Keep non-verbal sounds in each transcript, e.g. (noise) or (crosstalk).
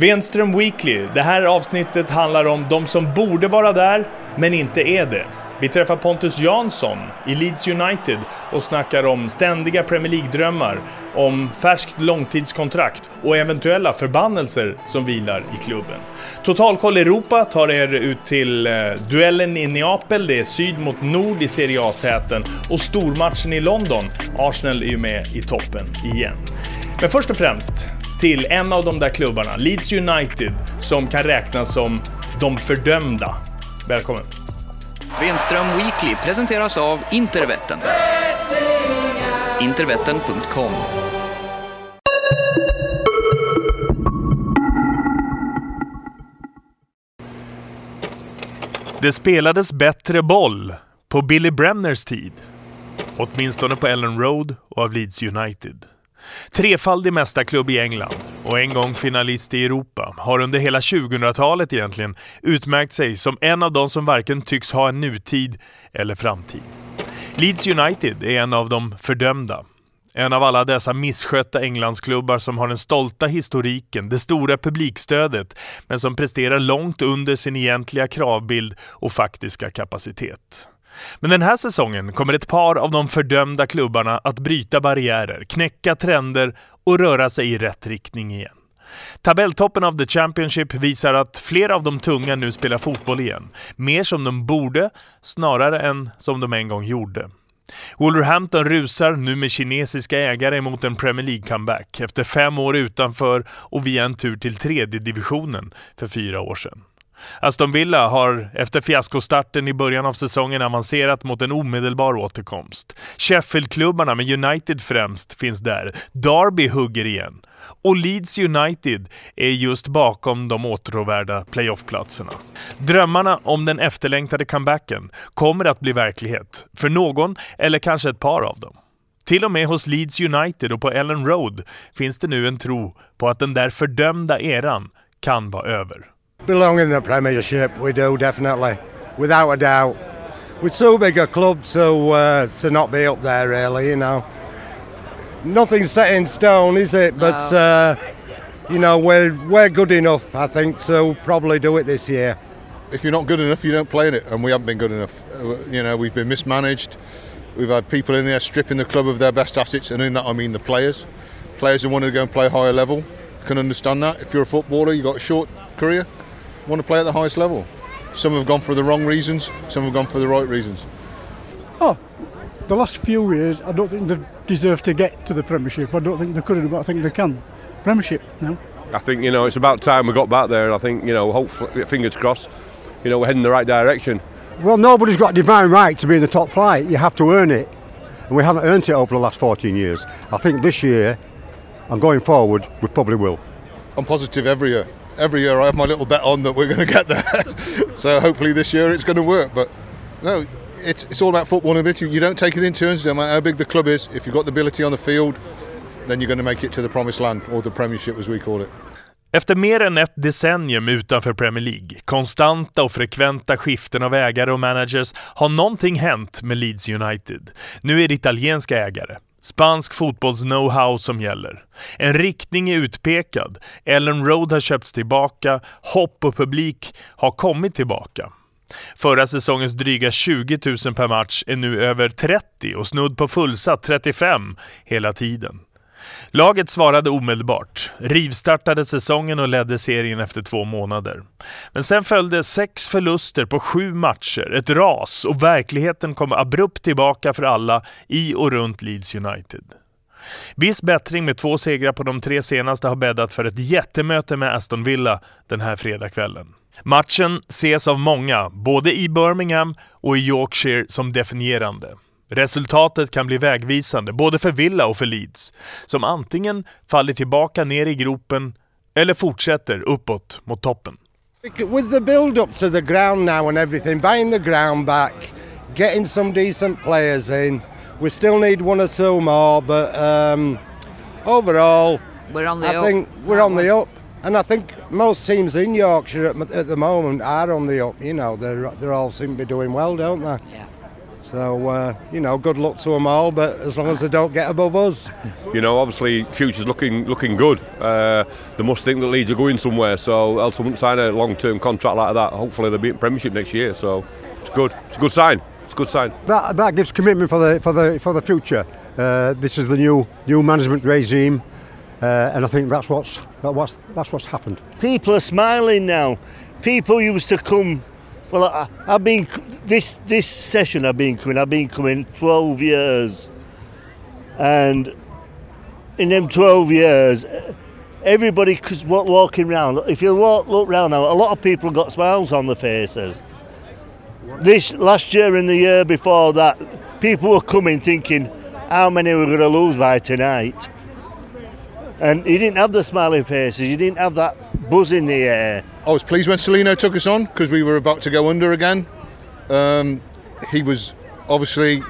Venström Weekly. Det här avsnittet handlar om de som borde vara där, men inte är det. Vi träffar Pontus Jansson i Leeds United och snackar om ständiga Premier League-drömmar, om färskt långtidskontrakt och eventuella förbannelser som vilar i klubben. Totalkoll Europa tar er ut till eh, duellen i Neapel, det är syd mot nord i Serie A-täten och stormatchen i London. Arsenal är ju med i toppen igen. Men först och främst till en av de där klubbarna, Leeds United, som kan räknas som de fördömda. Välkommen! Venström Weekly presenteras av Intervetten. Intervetten.com Det spelades bättre boll på Billy Bremners tid. Åtminstone på Ellen Road och av Leeds United. Trefaldig mästarklubb i England och en gång finalist i Europa har under hela 2000-talet egentligen utmärkt sig som en av de som varken tycks ha en nutid eller framtid. Leeds United är en av de fördömda. En av alla dessa misskötta Englandsklubbar som har den stolta historiken, det stora publikstödet, men som presterar långt under sin egentliga kravbild och faktiska kapacitet. Men den här säsongen kommer ett par av de fördömda klubbarna att bryta barriärer, knäcka trender och röra sig i rätt riktning igen. Tabelltoppen av The Championship visar att flera av de tunga nu spelar fotboll igen. Mer som de borde, snarare än som de en gång gjorde. Wolverhampton rusar nu med kinesiska ägare mot en Premier League-comeback efter fem år utanför och via en tur till tredje divisionen för fyra år sedan. Aston Villa har efter fiaskostarten i början av säsongen avancerat mot en omedelbar återkomst. Sheffield-klubbarna med United främst finns där. Derby hugger igen. Och Leeds United är just bakom de åtråvärda playoffplatserna. Drömmarna om den efterlängtade comebacken kommer att bli verklighet. För någon, eller kanske ett par av dem. Till och med hos Leeds United och på Ellen Road finns det nu en tro på att den där fördömda eran kan vara över. Belong in the Premiership. We do definitely, without a doubt. We're too big a club to uh, to not be up there. Really, you know. Nothing's set in stone, is it? No. But uh, you know, we're we're good enough, I think, to probably do it this year. If you're not good enough, you don't play in it, and we haven't been good enough. Uh, you know, we've been mismanaged. We've had people in there stripping the club of their best assets, and in that I mean the players. Players who want to go and play higher level can understand that. If you're a footballer, you've got a short career want to play at the highest level. Some have gone for the wrong reasons, some have gone for the right reasons. Oh, the last few years, I don't think they've deserved to get to the Premiership. I don't think they could but I think they can. Premiership now. I think you know it's about time we got back there, and I think you know, hopefully, fingers crossed, you know, we're heading in the right direction. Well, nobody's got divine right to be in the top flight. You have to earn it, and we haven't earned it over the last 14 years. I think this year, and going forward, we probably will. I'm positive every year every year I have my little bet on that we're going to get there. (laughs) so hopefully this year it's going to work. But no, it's, it's all about football a bit. You don't take it in turns, no matter how big the club is. If you've got the ability on the field, then you're going to make it to the promised land, or the Premiership as we call it. Efter mer än ett decennium utanför Premier League, konstanta och frekventa skiften av ägare och managers, har någonting hänt med Leeds United. Nu är det italienska ägare. Spansk fotbolls know-how som gäller. En riktning är utpekad. Ellen Road har köpts tillbaka. Hopp och publik har kommit tillbaka. Förra säsongens dryga 20 000 per match är nu över 30 och snudd på fullsatt 35 hela tiden. Laget svarade omedelbart, rivstartade säsongen och ledde serien efter två månader. Men sen följde sex förluster på sju matcher, ett ras och verkligheten kom abrupt tillbaka för alla i och runt Leeds United. Viss bättring med två segrar på de tre senaste har bäddat för ett jättemöte med Aston Villa den här fredagskvällen. Matchen ses av många, både i Birmingham och i Yorkshire, som definierande. Resultatet kan bli vägvisande både för Villa och för Leeds, som antingen faller tillbaka ner i gropen eller fortsätter uppåt mot toppen. With the build up to the ground now and everything, buying the ground back, getting some decent players in, we still need one or two more, but um, overall, we're on the I up. think we're on the up. And I think most teams in Yorkshire at, at the moment are on the up. You know, they're they all seem to be doing well, don't they? Yeah. So uh, you know, good luck to them all. But as long as they don't get above us, (laughs) You know, obviously, future's looking looking good. Uh, they must think that Leeds are going somewhere, so else they wouldn't sign a long-term contract like that. Hopefully, they'll be in Premiership next year. So it's good. It's a good sign. It's a good sign. That that gives commitment for the for the for the future. Uh, this is the new new management regime, uh, and I think that's what's that what's that's what's happened. People are smiling now. People used to come. Well, I, I've been this this session. I've been coming. I've been coming twelve years, and in them twelve years, eh, everybody was walking around. If you walk, look round now, a lot of people got smiles on their faces. This last year and the year before that, people were coming thinking, how many we're going to lose by tonight. And you didn't have the smiling faces. You didn't have that buzz in the air. I was pleased when Salino took us on because we were about to go under again. Um, he was obviously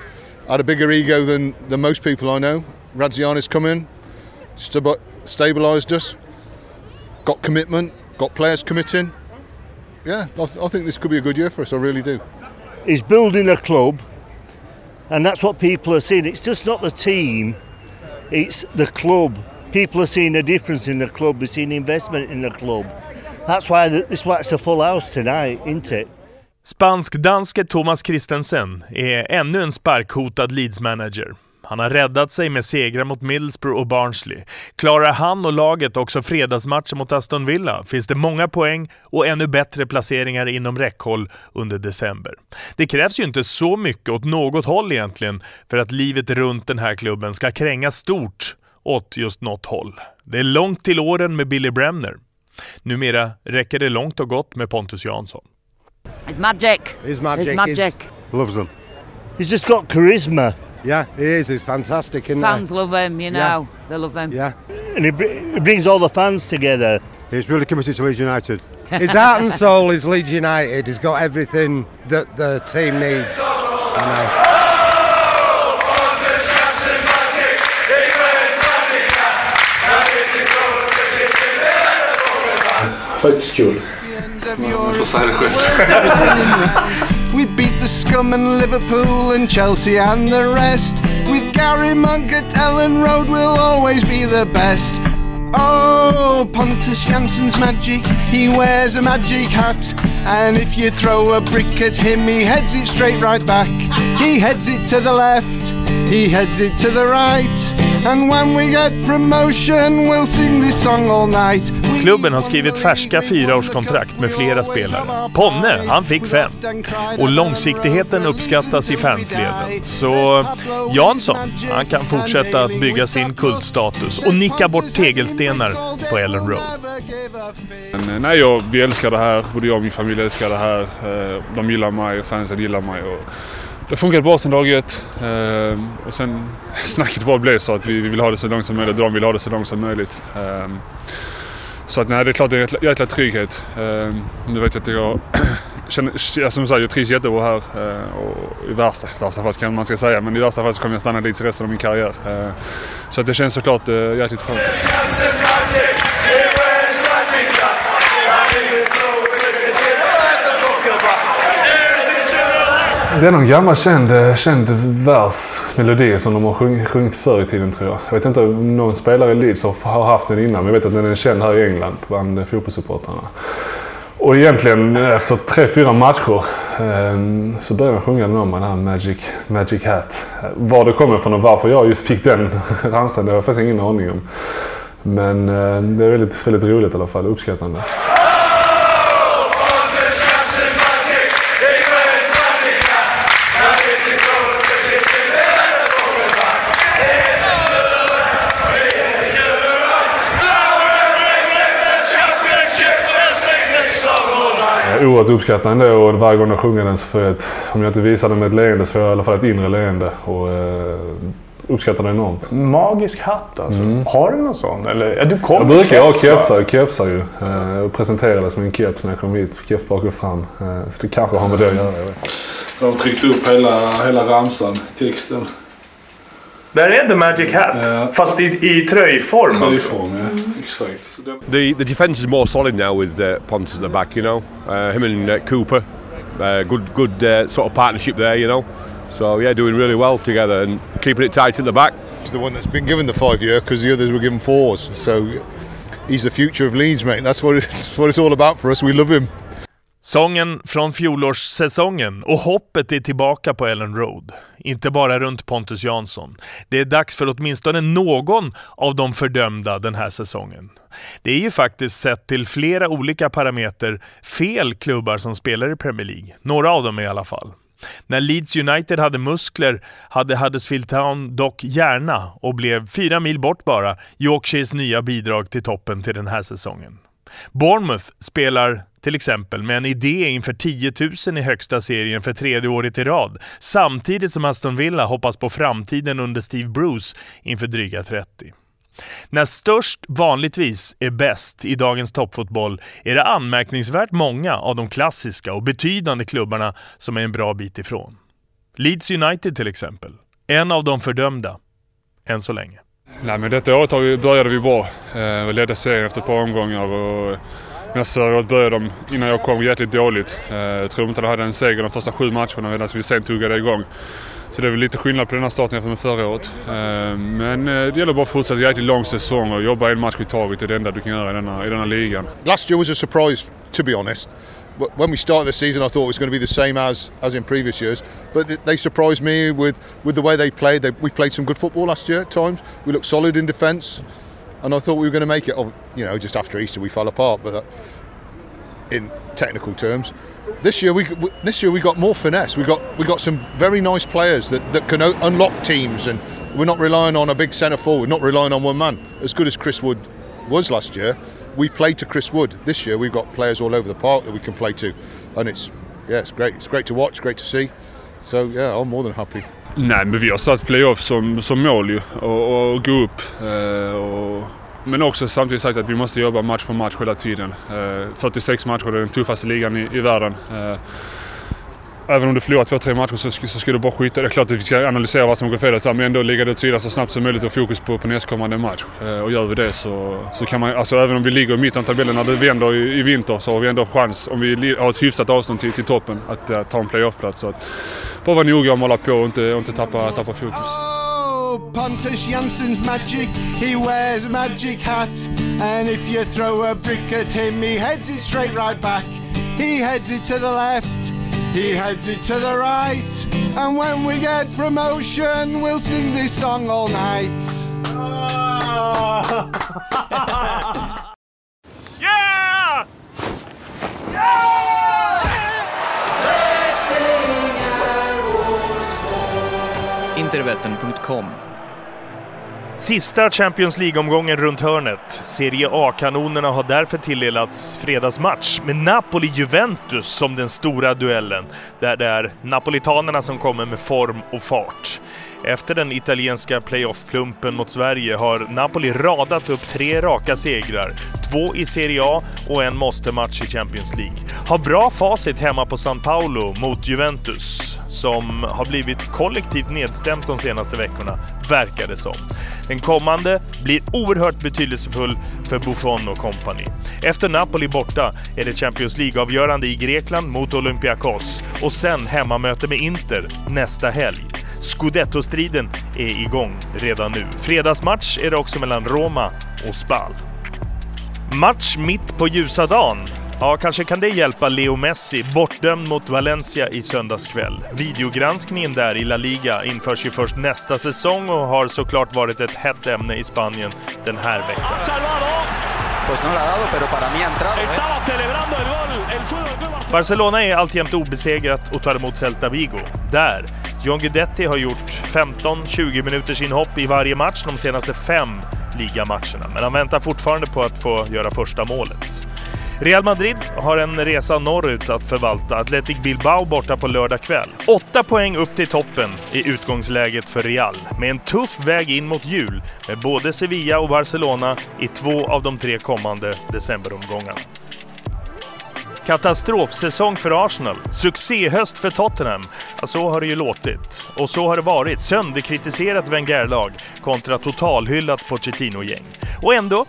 had a bigger ego than, than most people I know. Radzianis come in, stab- stabilised us, got commitment, got players committing. Yeah, I, th- I think this could be a good year for us. I really do. He's building a club, and that's what people are seeing. It's just not the team; it's the club. People are seeing a difference in the club. They're seeing investment in the club. That's why this why a full house tonight, isn't it? Spansk-danske Thomas Christensen är ännu en sparkhotad Leeds-manager. Han har räddat sig med segrar mot Middlesbrough och Barnsley. Klarar han och laget också fredagsmatchen mot Aston Villa finns det många poäng och ännu bättre placeringar inom räckhåll under december. Det krävs ju inte så mycket åt något håll egentligen för att livet runt den här klubben ska krängas stort åt just något håll. Det är långt till åren med Billy Bremner. Numera räcker det långt och gott med Pontus Jansson. It's magic. He's magic. It's magic. Loves them. He's just got charisma, yeah, he is. He's fantastic, isn't Fans he? love him, you know. Yeah. They love him. Yeah. and he, br- he brings all the fans together. He's really committed to Leeds United. His heart and soul is Leeds United. He's got everything that the team needs. You know. Faktiskt kul. We beat the scum and Liverpool and Chelsea and the rest. With Gary Monk at Ellen Road, we'll always be the best. Oh, Pontus Jansson's magic, he wears a magic hat. And if you throw a brick at him, he heads it straight right back. He heads it to the left, he heads it to the right. And when we get promotion, we'll sing this song all night. Klubben har skrivit färska fyraårskontrakt med flera spelare. Ponne, han fick fem. Och långsiktigheten uppskattas i fansleden. Så Jansson, han kan fortsätta att bygga sin kultstatus och nicka bort tegelstenar på Ellen Road. Men, eh, nej, jag, vi älskar det här. Både jag och min familj älskar det här. Eh, De gillar mig och fansen gillar mig. Och det har funkat bra sedan dag ett. Eh, Och sen (laughs) snacket bara blev så att vi vi vill ha det så långt som möjligt. De vill ha det så långt som möjligt. Eh, Så att nej, det är klart det är en jäkla- jäkla trygghet. Eh, Nu vet jag att jag (clears throat) känner, som sagt, jag trivs jättebra här. Eh, Och i värsta, värsta fall kan man ska säga, men i värsta fall så kommer jag stanna dit resten av min karriär. Eh, Så att det känns såklart eh, jäkligt skönt. Det är någon gammal känd, eh, känd vers, melodi som de har sjung, sjungit förr i tiden tror jag. Jag vet inte om någon spelare i Leeds har, haft den innan, men jag vet att den är känd här i England bland eh, fotbollssupportrarna. Och egentligen eh, efter tre, fyra matcher ehm, så började jag sjunga den om den här Magic, Magic Hat. Var det kommer ifrån och varför jag just fick den (laughs) ramsan det har jag faktiskt ingen aning om. Men eh, det är väldigt, väldigt roligt i alla fall, uppskattande. Oerhört uppskattande och varje gång jag sjunger den så får jag ett, om jag inte visar den med ett leende så får jag i alla fall ett inre leende. Och, eh, uppskattar det enormt. Magisk hatt alltså. Mm. Har du någon sån? Eller, ja, du kom jag brukar ha kepsar, kepsar ju. Eh, och presenterades med en keps när jag kom hit. Keps bak och fram. Eh, så det kanske har med det att göra. De har tryckt upp hela, hela ramsan, texten. Där är The Magic Hat, ja. fast i, i tröjform. Tröjform, ja. The, the defence is more solid now with uh, Pontus at the back, you know. Uh, him and uh, Cooper, uh, good good uh, sort of partnership there, you know. So yeah, doing really well together and keeping it tight at the back. He's the one that's been given the five year because the others were given fours. So he's the future of Leeds, mate. That's what it's, (laughs) what it's all about for us. We love him. Sången från fjolårssäsongen och hoppet är tillbaka på Ellen Road. Inte bara runt Pontus Jansson. Det är dags för åtminstone någon av de fördömda den här säsongen. Det är ju faktiskt sett till flera olika parametrar fel klubbar som spelar i Premier League. Några av dem i alla fall. När Leeds United hade muskler hade Huddersfield Town dock hjärna och blev fyra mil bort bara Yorkshires nya bidrag till toppen till den här säsongen. Bournemouth spelar till exempel med en idé inför 10 000 i högsta serien för tredje året i rad, samtidigt som Aston Villa hoppas på framtiden under Steve Bruce inför dryga 30. När störst vanligtvis är bäst i dagens toppfotboll är det anmärkningsvärt många av de klassiska och betydande klubbarna som är en bra bit ifrån. Leeds United till exempel. En av de fördömda. Än så länge. Nej, men detta året började vi bra. Eh, vi ledde serien efter ett par omgångar. Och eh, Medan förra året började de, innan jag kom, jäkligt dåligt. Eh, jag tror inte de hade en seger de första sju matcherna medan vi sen tuggade igång. Så det är väl lite skillnad på den här starten jämfört med förra året. Men det gäller bara att fortsätta jäkligt lång säsong och jobba en match i taget. Det är det enda du kan göra i denna, i denna ligan. Last year was a surprise, to be honest. When we started the season, I thought it was going to be the same as as in previous years. But they surprised me with, with the way they played. They, we played some good football last year at times. We looked solid in defence and I thought we were going to make it. You know, just after Easter we fell apart, but uh, in technical terms. This year we this year we got more finesse. We got we got some very nice players that, that can unlock teams, and we're not relying on a big centre forward, not relying on one man. As good as Chris Wood was last year, we played to Chris Wood. This year we've got players all over the park that we can play to, and it's yeah, it's great. It's great to watch, great to see. So yeah, I'm more than happy. Nej, men vi har satt playoff som, som mål ju och, och gå upp. Eh, och, men också samtidigt sagt att vi måste jobba match för match hela tiden. Eh, 46 matcher, det är den tuffaste ligan i, i världen. Eh, även om du förlorar två, tre matcher så, så ska du bara skita Det är klart att vi ska analysera vad som går fel men ändå ligga det åt sidan så snabbt som möjligt och fokus på, på nästkommande match. Eh, och gör vi det så, så kan man, alltså även om vi ligger i mitten av tabellen när det vänder i, i vinter så har vi ändå chans, om vi har ett hyfsat avstånd till, till toppen, att uh, ta en playoffplats. Så att bara vara noga och måla på och inte, och inte tappa, tappa fokus. Oh, Pontus Janssen's magic, he wears a magic hat. And if you throw a brick at him, he heads it straight right back. He heads it to the left, he heads it to the right. And when we get promotion, we'll sing this song all night. (laughs) yeah! Yeah! Intervetten.com Sista Champions League-omgången runt hörnet. Serie A-kanonerna har därför tilldelats fredagsmatch med Napoli-Juventus som den stora duellen, där det är napolitanerna som kommer med form och fart. Efter den italienska playoff-klumpen mot Sverige har Napoli radat upp tre raka segrar, två i Serie A och en måste-match i Champions League. Har bra facit hemma på San Paolo mot Juventus, som har blivit kollektivt nedstämt de senaste veckorna, verkar det som. Den kommande blir oerhört betydelsefull för Buffon och kompani. Efter Napoli borta är det Champions League-avgörande i Grekland mot Olympiakos och sen hemmamöte med Inter nästa helg. Scudetto-striden är igång redan nu. Fredagsmatch är det också mellan Roma och Spal. Match mitt på ljusa dagen. Ja, kanske kan det hjälpa Leo Messi, bortdömd mot Valencia i söndags kväll. Videogranskningen där i La Liga införs ju först nästa säsong och har såklart varit ett hett ämne i Spanien den här veckan. ¿eh? Barcelona är alltjämt obesegrat och tar emot Celta Vigo. Där, John Guidetti har gjort 15-20 minuters inhopp i varje match de senaste fem ligamatcherna, men han väntar fortfarande på att få göra första målet. Real Madrid har en resa norrut att förvalta. Athletic Bilbao borta på lördag kväll. Åtta poäng upp till toppen i utgångsläget för Real, med en tuff väg in mot jul med både Sevilla och Barcelona i två av de tre kommande decemberomgångarna. Katastrofsäsong för Arsenal. Succéhöst för Tottenham. Ja, så har det ju låtit. Och så har det varit. Sönderkritiserat Wenger-lag kontra totalhyllat Pochettino-gäng. Och ändå,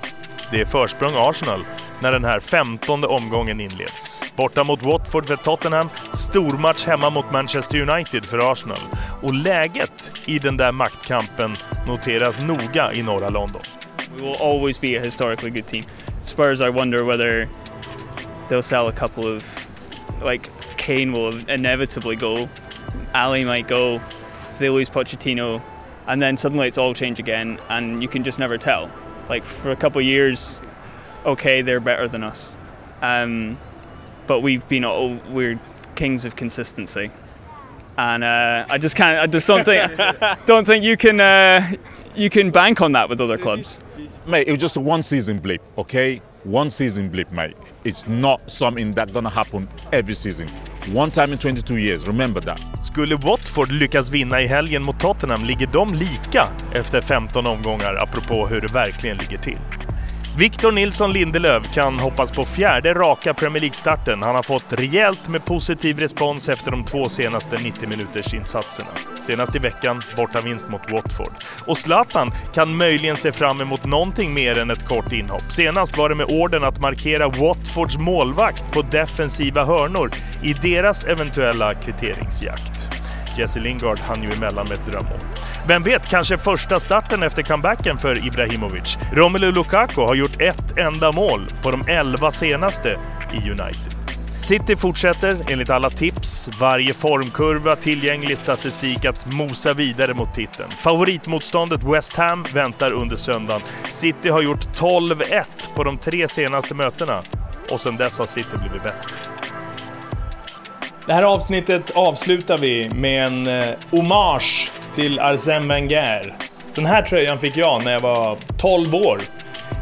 det är försprång Arsenal när den här femtonde omgången inleds. Borta mot Watford för Tottenham, stormatch hemma mot Manchester United för Arsenal. Och läget i den där maktkampen noteras noga i norra London. We will always be a historically good team. Spurs, I wonder whether they'll sell a couple of, like Kane will inevitably go, Ali might go, if they lose Pochettino, and then suddenly it's all change again, and you can just never tell. Like for a couple of years, okay, they're better than us, um, but we've been all, we're kings of consistency, and uh, I just can't. I just don't think (laughs) don't think you can uh, you can bank on that with other clubs. Mate, it was just a one season blip, okay? One season blip, mate. It's not something that's gonna happen every season. One time in 22 years, remember that. Skulle Watford lyckas vinna i helgen mot Tottenham ligger de lika efter 15 omgångar, apropå hur det verkligen ligger till. Victor Nilsson Lindelöf kan hoppas på fjärde raka Premier League-starten. Han har fått rejält med positiv respons efter de två senaste 90-minutersinsatserna. Senast i veckan bortavinst mot Watford. Och Zlatan kan möjligen se fram emot någonting mer än ett kort inhopp. Senast var det med orden att markera Watfords målvakt på defensiva hörnor i deras eventuella kvitteringsjakt. Jesse Lingard hann ju emellan med ett drömmål. Vem vet, kanske första starten efter comebacken för Ibrahimovic. Romelu Lukaku har gjort ett enda mål på de 11 senaste i United. City fortsätter, enligt alla tips, varje formkurva, tillgänglig statistik att mosa vidare mot titeln. Favoritmotståndet West Ham väntar under söndagen. City har gjort 12-1 på de tre senaste mötena och sedan dess har City blivit bättre. Det här avsnittet avslutar vi med en eh, hommage till Arsène Wenger. Den här tröjan fick jag när jag var 12 år,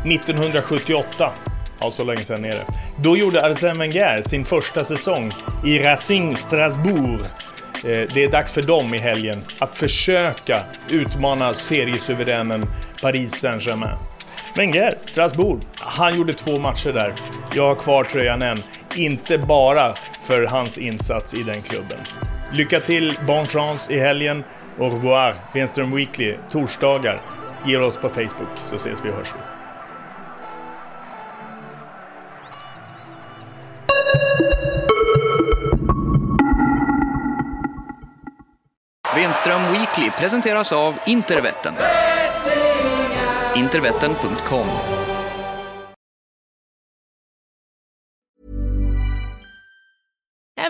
1978. Ja, så länge sedan är det. Då gjorde Arsène Wenger sin första säsong i Racing Strasbourg. Eh, det är dags för dem i helgen att försöka utmana seriesuveränen Paris Saint-Germain. Wenger, Strasbourg, han gjorde två matcher där. Jag har kvar tröjan än. Inte bara för hans insats i den klubben. Lycka till, bon chance i helgen. Au revoir, Wenström Weekly, torsdagar. Ge oss på Facebook så ses vi och hörs vi. Wenström Weekly presenteras av Intervetten. Intervetten.com